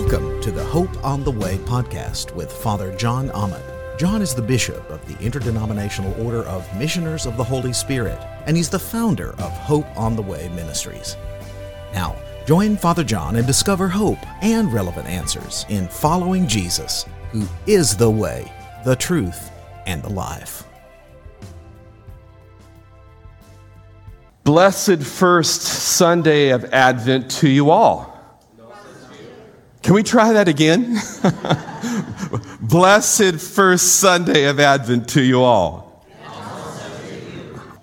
Welcome to the Hope on the Way podcast with Father Jon Ahmed. Jon is the bishop of the Interdenominational Order of Missioners of the Holy Spirit, and he's the founder of Hope on the Way Ministries. Now, join Father Jon and discover hope and relevant answers in following Jesus, who is the way, the truth, and the life. Blessed first Sunday of Advent to you all. Can we try that again? Blessed first Sunday of Advent to you all.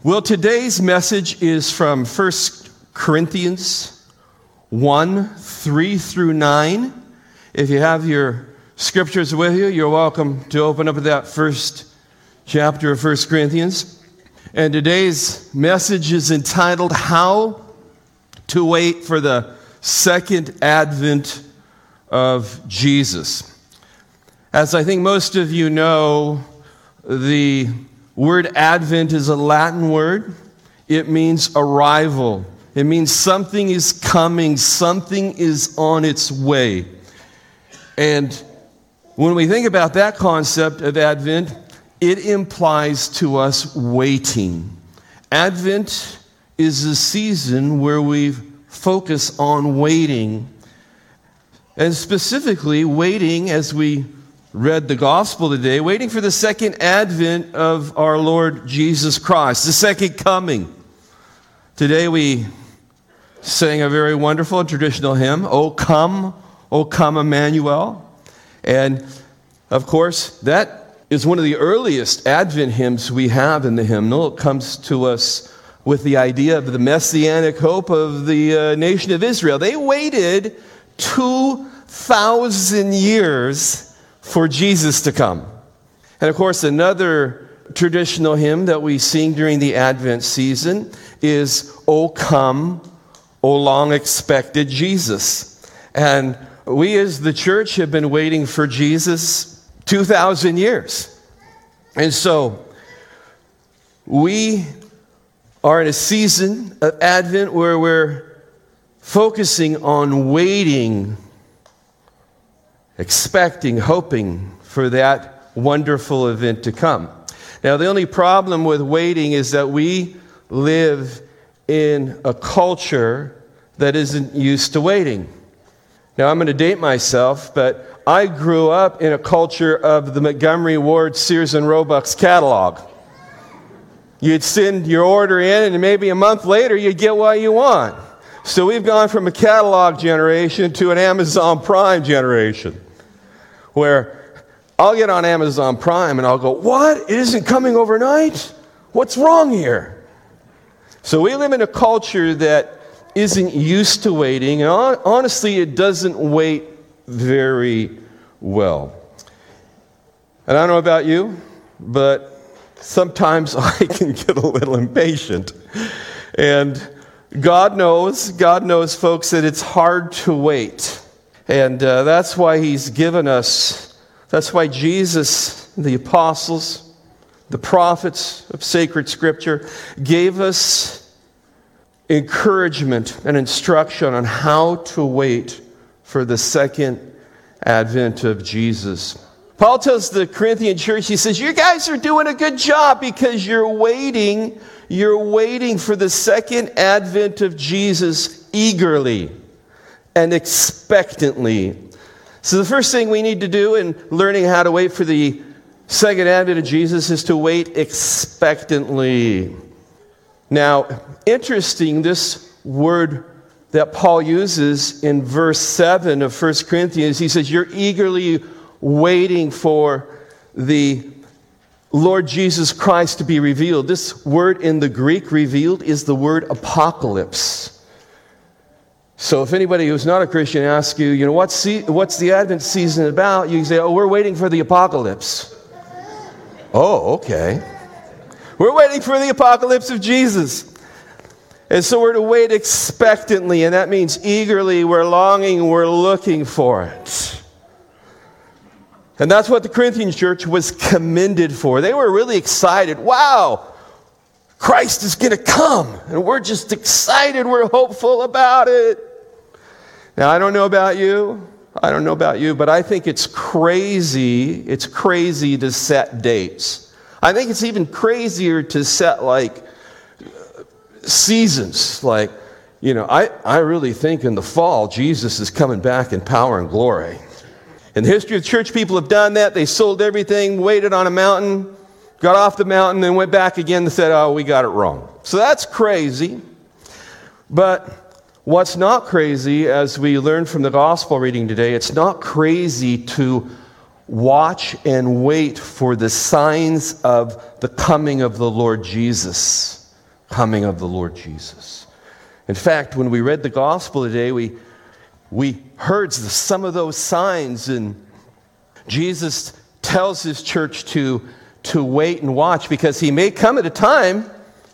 Well, today's message is from 1 Corinthians 1 3 through 9. If you have your scriptures with you, you're welcome to open up that first chapter of 1 Corinthians. And today's message is entitled How to Wait for the Second Advent of Jesus. As I think most of you know, the word Advent is a Latin word. It means arrival. It means something is coming, something is on its way. And when we think about that concept of Advent, it implies to us waiting. Advent is a season where we focus on waiting, and specifically waiting as we read the gospel today, waiting for the second advent of our Lord Jesus Christ, the second coming. Today we sang a very wonderful traditional hymn, O come, O come Emmanuel. And of course, that is one of the earliest Advent hymns we have in the hymnal. It comes to us with the idea of the messianic hope of the uh, nation of Israel. They waited 2,000 years for Jesus to come. And of course, another traditional hymn that we sing during the Advent season is O come, O long expected Jesus. And we as the church have been waiting for Jesus 2,000 years. And so we are in a season of Advent where we're focusing on waiting expecting, hoping for that wonderful event to come. Now, the only problem with waiting is that we live in a culture that isn't used to waiting. Now, I'm going to date myself, but I grew up in a culture of the Montgomery Ward Sears and Roebuck's catalog. You'd send your order in, and maybe a month later, you'd get what you want. So we've gone from a catalog generation to an Amazon Prime generation where I'll get on Amazon Prime and I'll go, What? It isn't coming overnight? What's wrong here? So we live in a culture that isn't used to waiting, and honestly, it doesn't wait very well. And I don't know about you, but sometimes I can get a little impatient. And God knows, God knows, folks, that it's hard to wait. And uh, that's why he's given us, that's why Jesus, the apostles, the prophets of sacred scripture gave us encouragement and instruction on how to wait for the second advent of Jesus. Paul tells the Corinthian church, he says, You guys are doing a good job because you're waiting, you're waiting for the second advent of Jesus eagerly and expectantly. So, the first thing we need to do in learning how to wait for the second advent of Jesus is to wait expectantly. Now, interesting, this word that Paul uses in verse 7 of 1 Corinthians, he says, You're eagerly waiting for the Lord Jesus Christ to be revealed. This word in the Greek, revealed, is the word apocalypse. So if anybody who's not a Christian asks you, you know, what's, the, what's the Advent season about? You say, oh, we're waiting for the apocalypse. Oh, okay. We're waiting for the apocalypse of Jesus. And so we're to wait expectantly, and that means eagerly, we're longing, we're looking for it. And that's what the Corinthian church was commended for. They were really excited. Wow, Christ is going to come, and we're just excited, we're hopeful about it. Now, I don't know about you, I don't know about you, but I think it's crazy. It's crazy to set dates. I think it's even crazier to set like seasons. Like, you know, I, I really think in the fall, Jesus is coming back in power and glory. In the history of church, people have done that. They sold everything, waited on a mountain, got off the mountain, then went back again and said, oh, we got it wrong. So that's crazy. But what's not crazy, as we learned from the gospel reading today, it's not crazy to watch and wait for the signs of the coming of the Lord Jesus. Coming of the Lord Jesus. In fact, when we read the gospel today, we, we heard some of those signs, and Jesus tells his church to, to wait and watch because he may come at a time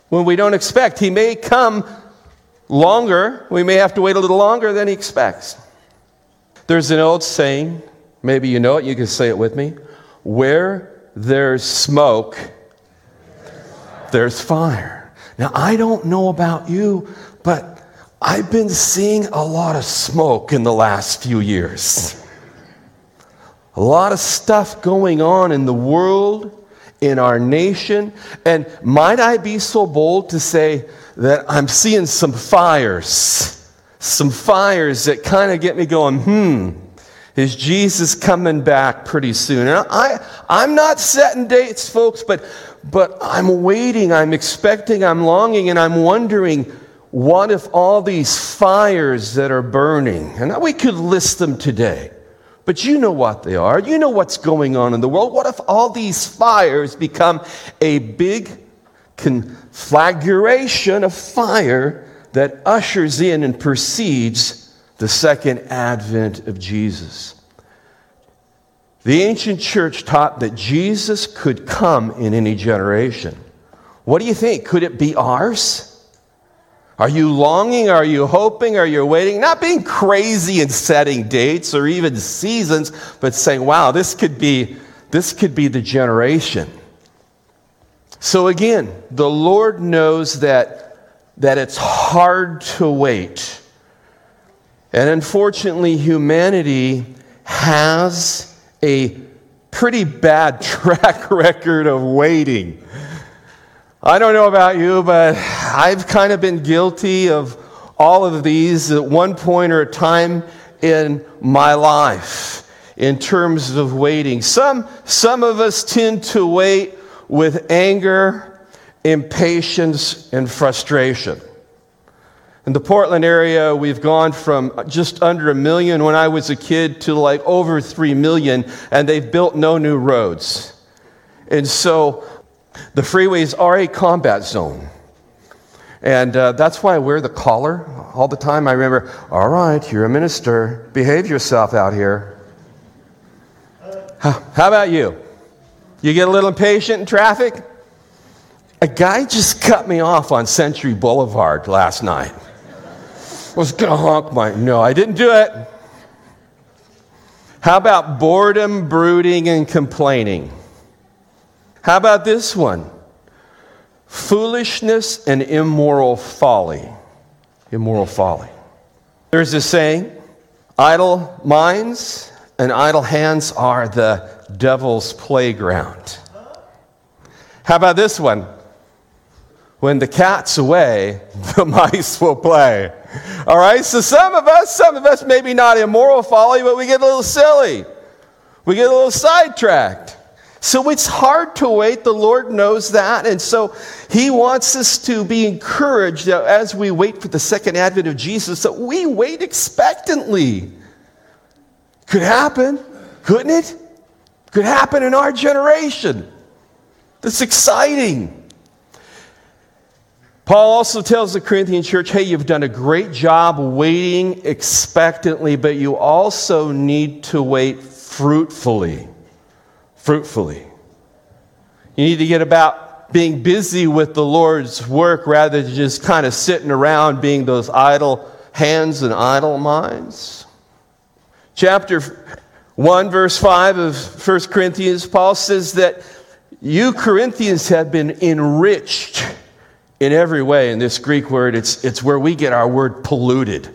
when we don't expect. He may come longer. We may have to wait a little longer than he expects. There's an old saying, maybe you know it, you can say it with me. Where there's smoke, there's fire. Now, I don't know about you, but I've been seeing a lot of smoke in the last few years. A lot of stuff going on in the world, in our nation. And might I be so bold to say that I'm seeing some fires? Some fires that kind of get me going, hmm, is Jesus coming back pretty soon? And I, I'm not setting dates, folks, but, but I'm waiting, I'm expecting, I'm longing, and I'm wondering what if all these fires that are burning, and we could list them today, but you know what they are. You know what's going on in the world. What if all these fires become a big conflagration of fire that ushers in and precedes the second advent of Jesus? The ancient church taught that Jesus could come in any generation. What do you think? Could it be ours? Are you longing? Are you hoping? Are you waiting? Not being crazy and setting dates or even seasons, but saying, wow, this could be, this could be the generation. So again, the Lord knows that, that it's hard to wait. And unfortunately, humanity has a pretty bad track record of waiting. I don't know about you, but I've kind of been guilty of all of these at one point or a time in my life in terms of waiting. Some, some of us tend to wait with anger, impatience, and frustration. In the Portland area, we've gone from just under a million when I was a kid to like over three million, and they've built no new roads. And so the freeways are a combat zone. And uh, that's why I wear the collar all the time. I remember, all right, you're a minister. Behave yourself out here. How, about you? You get a little impatient in traffic? A guy just cut me off on Century Boulevard last night. was going to honk my. No, I didn't do it. How about boredom, brooding, and complaining? How about this one? Foolishness and immoral folly. Immoral folly. There's a saying idle minds and idle hands are the devil's playground. How about this one? When the cat's away, the mice will play. All right, so some of us, some of us, maybe not immoral folly, but we get a little silly. We get a little sidetracked. So it's hard to wait. The Lord knows that. And so He wants us to be encouraged as we wait for the second advent of Jesus, that we wait expectantly. Could happen, couldn't it? Could happen in our generation. That's exciting. Paul also tells the Corinthian church hey, you've done a great job waiting expectantly, but you also need to wait fruitfully fruitfully. You need to get about being busy with the Lord's work rather than just kind of sitting around being those idle hands and idle minds. Chapter 1, verse 5 of 1 Corinthians, Paul says that you Corinthians have been enriched in every way. In this Greek word, it's, it's where we get our word polluted.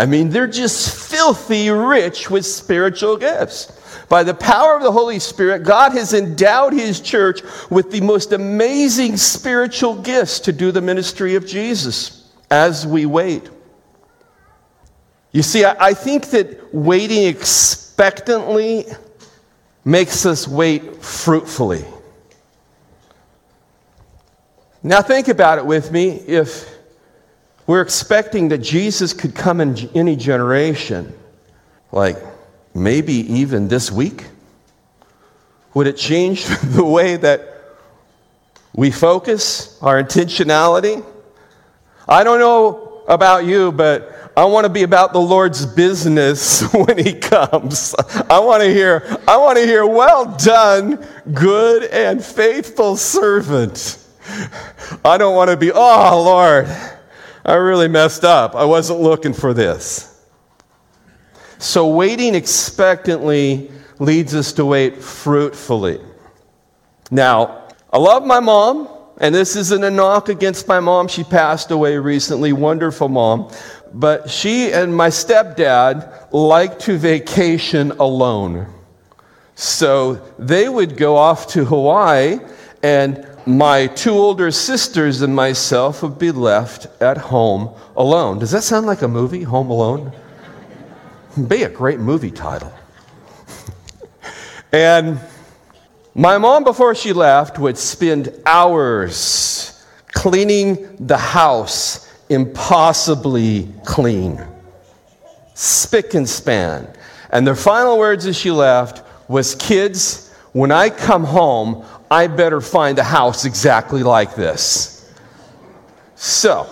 I mean, they're just filthy rich with spiritual gifts. By the power of the Holy Spirit, God has endowed His church with the most amazing spiritual gifts to do the ministry of Jesus as we wait. You see, I, think that waiting expectantly makes us wait fruitfully. Now, think about it with me. If we're expecting that Jesus could come in any generation, like maybe even this week, would it change the way that we focus, our intentionality? I don't know about you, but I want to be about the Lord's business when he comes. I want to hear, I want to hear, well done, good and faithful servant. I don't want to be, oh Lord, I really messed up. I wasn't looking for this. So waiting expectantly leads us to wait fruitfully. Now, I love my mom, and this isn't a knock against my mom. She passed away recently, wonderful mom but she and my stepdad liked to vacation alone. So they would go off to Hawaii, and my two older sisters and myself would be left at home alone. Does that sound like a movie, Home Alone? be a great movie title. and my mom, before she left, would spend hours cleaning the house impossibly clean, spick and span. And their final words as she left was, Kids, when I come home, I better find a house exactly like this. So,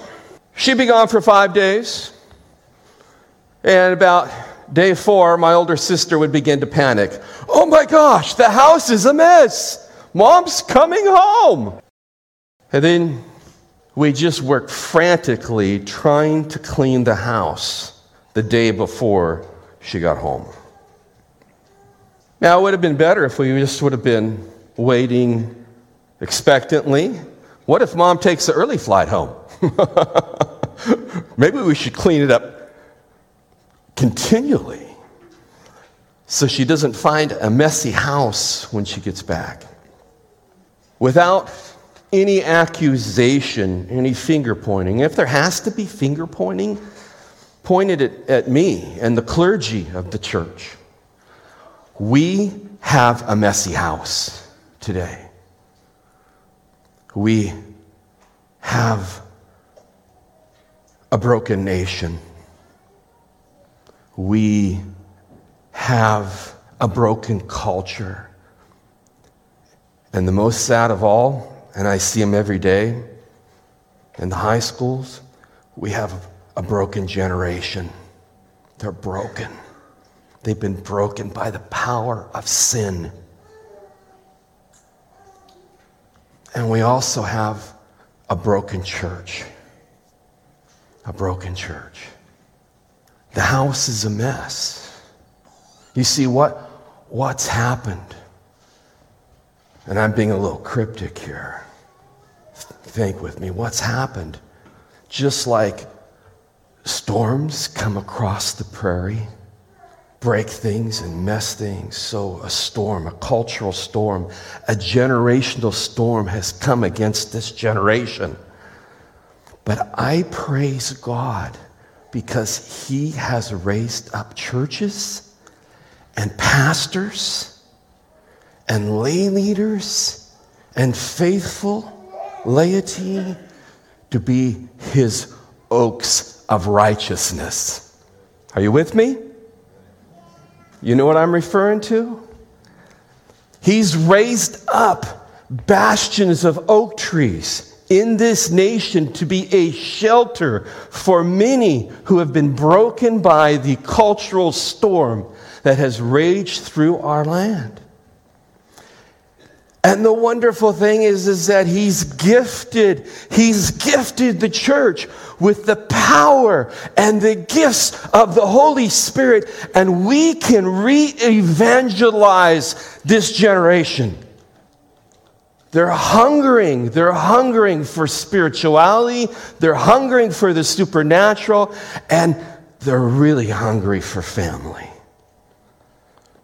she'd be gone for five days. And about day four, my older sister would begin to panic. Oh my gosh, the house is a mess. Mom's coming home. And then we just worked frantically trying to clean the house the day before she got home. Now, it would have been better if we just would have been waiting expectantly. What if mom takes the early flight home? Maybe we should clean it up continually so she doesn't find a messy house when she gets back. Without any accusation, any finger pointing. If there has to be finger pointing, point it at, at me and the clergy of the church. We have a messy house today. We have a broken nation. We have a broken culture. And the most sad of all and I see them every day in the high schools. We have a broken generation. They're broken. They've been broken by the power of sin. And we also have a broken church. A broken church. The house is a mess. You see what what's happened? And I'm being a little cryptic here think with me what's happened. Just like storms come across the prairie, break things and mess things, so a storm, a cultural storm, a generational storm has come against this generation. But I praise God because He has raised up churches and pastors and lay leaders and faithful laity to be his oaks of righteousness. Are you with me? You know what I'm referring to? He's raised up bastions of oak trees in this nation to be a shelter for many who have been broken by the cultural storm that has raged through our land. And the wonderful thing is, is that he's gifted, he's gifted the church with the power and the gifts of the Holy Spirit, and we can re evangelize this generation. They're hungering, they're hungering for spirituality, they're hungering for the supernatural, and they're really hungry for family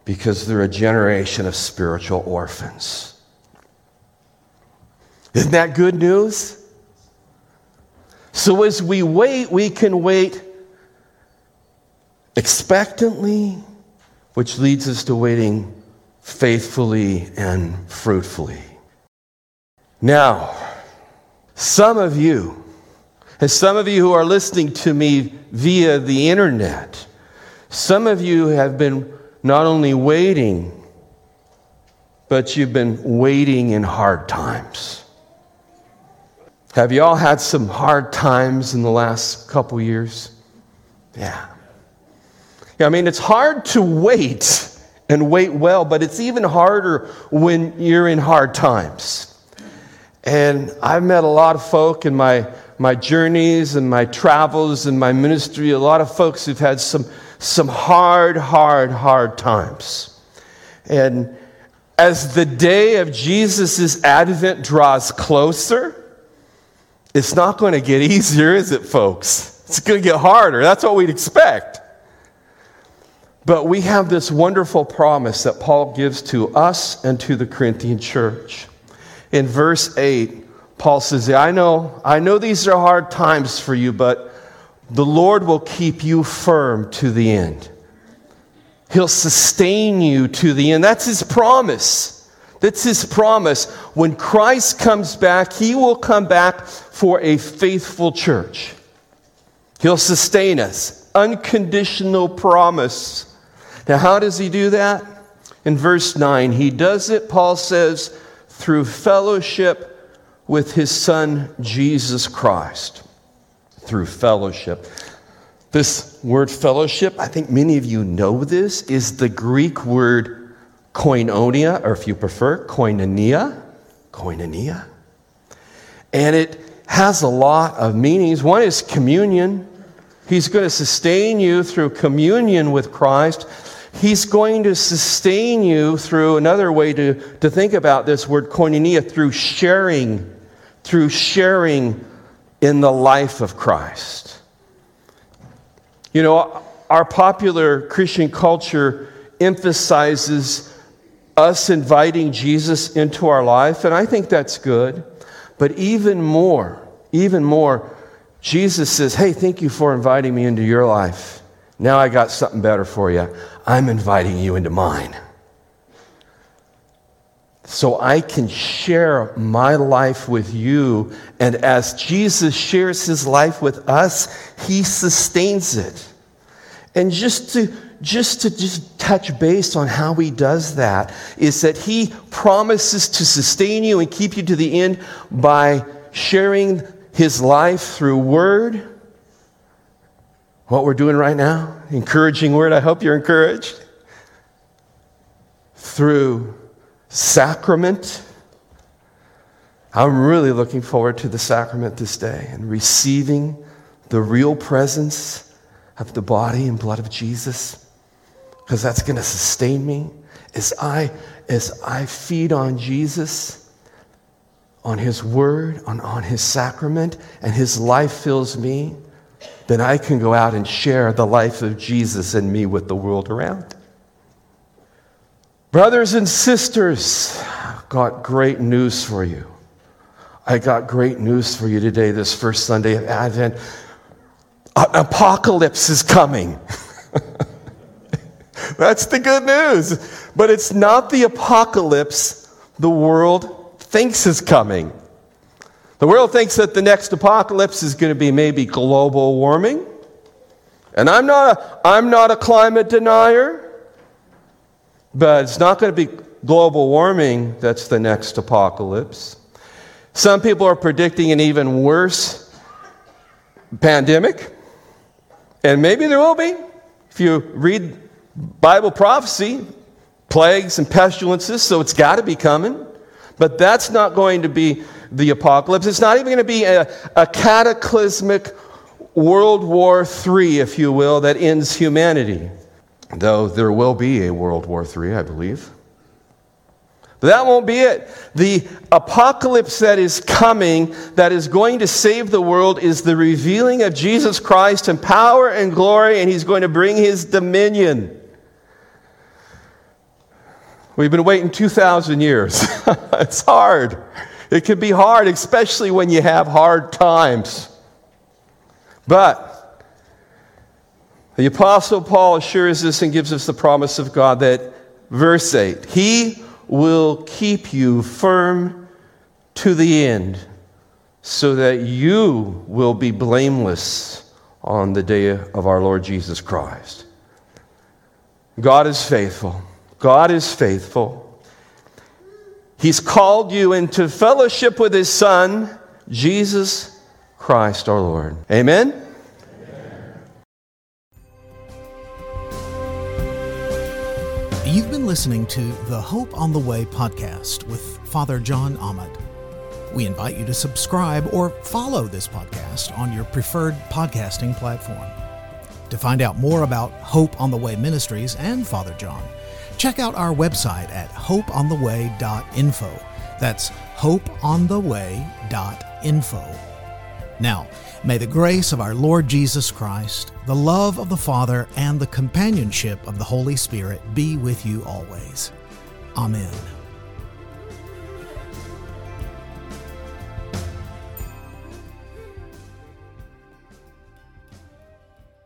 because they're a generation of spiritual orphans. Isn't that good news? So as we wait, we can wait expectantly, which leads us to waiting faithfully and fruitfully. Now, some of you, and some of you who are listening to me via the internet, some of you have been not only waiting, but you've been waiting in hard times. Have you all had some hard times in the last couple years? Yeah. yeah. I mean, it's hard to wait and wait well, but it's even harder when you're in hard times. And I've met a lot of folk in my, my journeys and my travels and my ministry, a lot of folks who've had some, some hard, hard, hard times. And as the day of Jesus' advent draws closer, it's not going to get easier, is it, folks? It's going to get harder. That's what we'd expect. But we have this wonderful promise that Paul gives to us and to the Corinthian church. In verse 8, Paul says, I know, I know these are hard times for you, but the Lord will keep you firm to the end. He'll sustain you to the end. That's his promise. That's his promise. When Christ comes back, he will come back for a faithful church. He'll sustain us. Unconditional promise. Now, how does he do that? In verse 9, he does it, Paul says, through fellowship with his son, Jesus Christ. Through fellowship. This word fellowship, I think many of you know this, is the Greek word koinonia, or if you prefer, koinonia. Koinonia. And it has a lot of meanings. One is communion. He's going to sustain you through communion with Christ. He's going to sustain you through another way to, to think about this word koinonia, through sharing, through sharing in the life of Christ. You know, our popular Christian culture emphasizes us inviting Jesus into our life, and I think that's good. But even more, even more, Jesus says, Hey, thank you for inviting me into your life. Now I got something better for you. I'm inviting you into mine. So I can share my life with you. And as Jesus shares his life with us, he sustains it. And just to just to just touch base on how he does that is that he promises to sustain you and keep you to the end by sharing his life through word what we're doing right now, encouraging word. I hope you're encouraged. Through sacrament. I'm really looking forward to the sacrament this day and receiving the real presence of the body and blood of Jesus because that's going to sustain me as I as I feed on Jesus on his word on, on his sacrament and his life fills me then I can go out and share the life of Jesus and me with the world around. Brothers and sisters, got great news for you. I got great news for you today, this first Sunday of Advent. Apocalypse is coming. That's the good news. But it's not the apocalypse the world thinks is coming. The world thinks that the next apocalypse is going to be maybe global warming. And I'm not a, I'm not a climate denier, but it's not going to be global warming that's the next apocalypse. Some people are predicting an even worse pandemic, and maybe there will be. If you read Bible prophecy, plagues and pestilences, so it's got to be coming. But that's not going to be the apocalypse. It's not even going to be a, a cataclysmic World War III, if you will, that ends humanity. Though there will be a World War III, I believe. But that won't be it. The apocalypse that is coming, that is going to save the world, is the revealing of Jesus Christ in power and glory, and he's going to bring his dominion. We've been waiting 2,000 years. it's hard. It can be hard, especially when you have hard times. But the Apostle Paul assures us and gives us the promise of God that, verse 8, He will keep you firm to the end so that you will be blameless on the day of our Lord Jesus Christ. God is faithful. God is faithful. He's called you into fellowship with His Son, Jesus Christ our Lord. Amen? You've been listening to the Hope on the Way podcast with Father Jon Ahmed. We invite you to subscribe or follow this podcast on your preferred podcasting platform. To find out more about Hope on the Way Ministries and Father Jon, check out our website at hopeontheway.info. That's hopeontheway.info. Now, may the grace of our Lord Jesus Christ, the love of the Father, and the companionship of the Holy Spirit be with you always. Amen.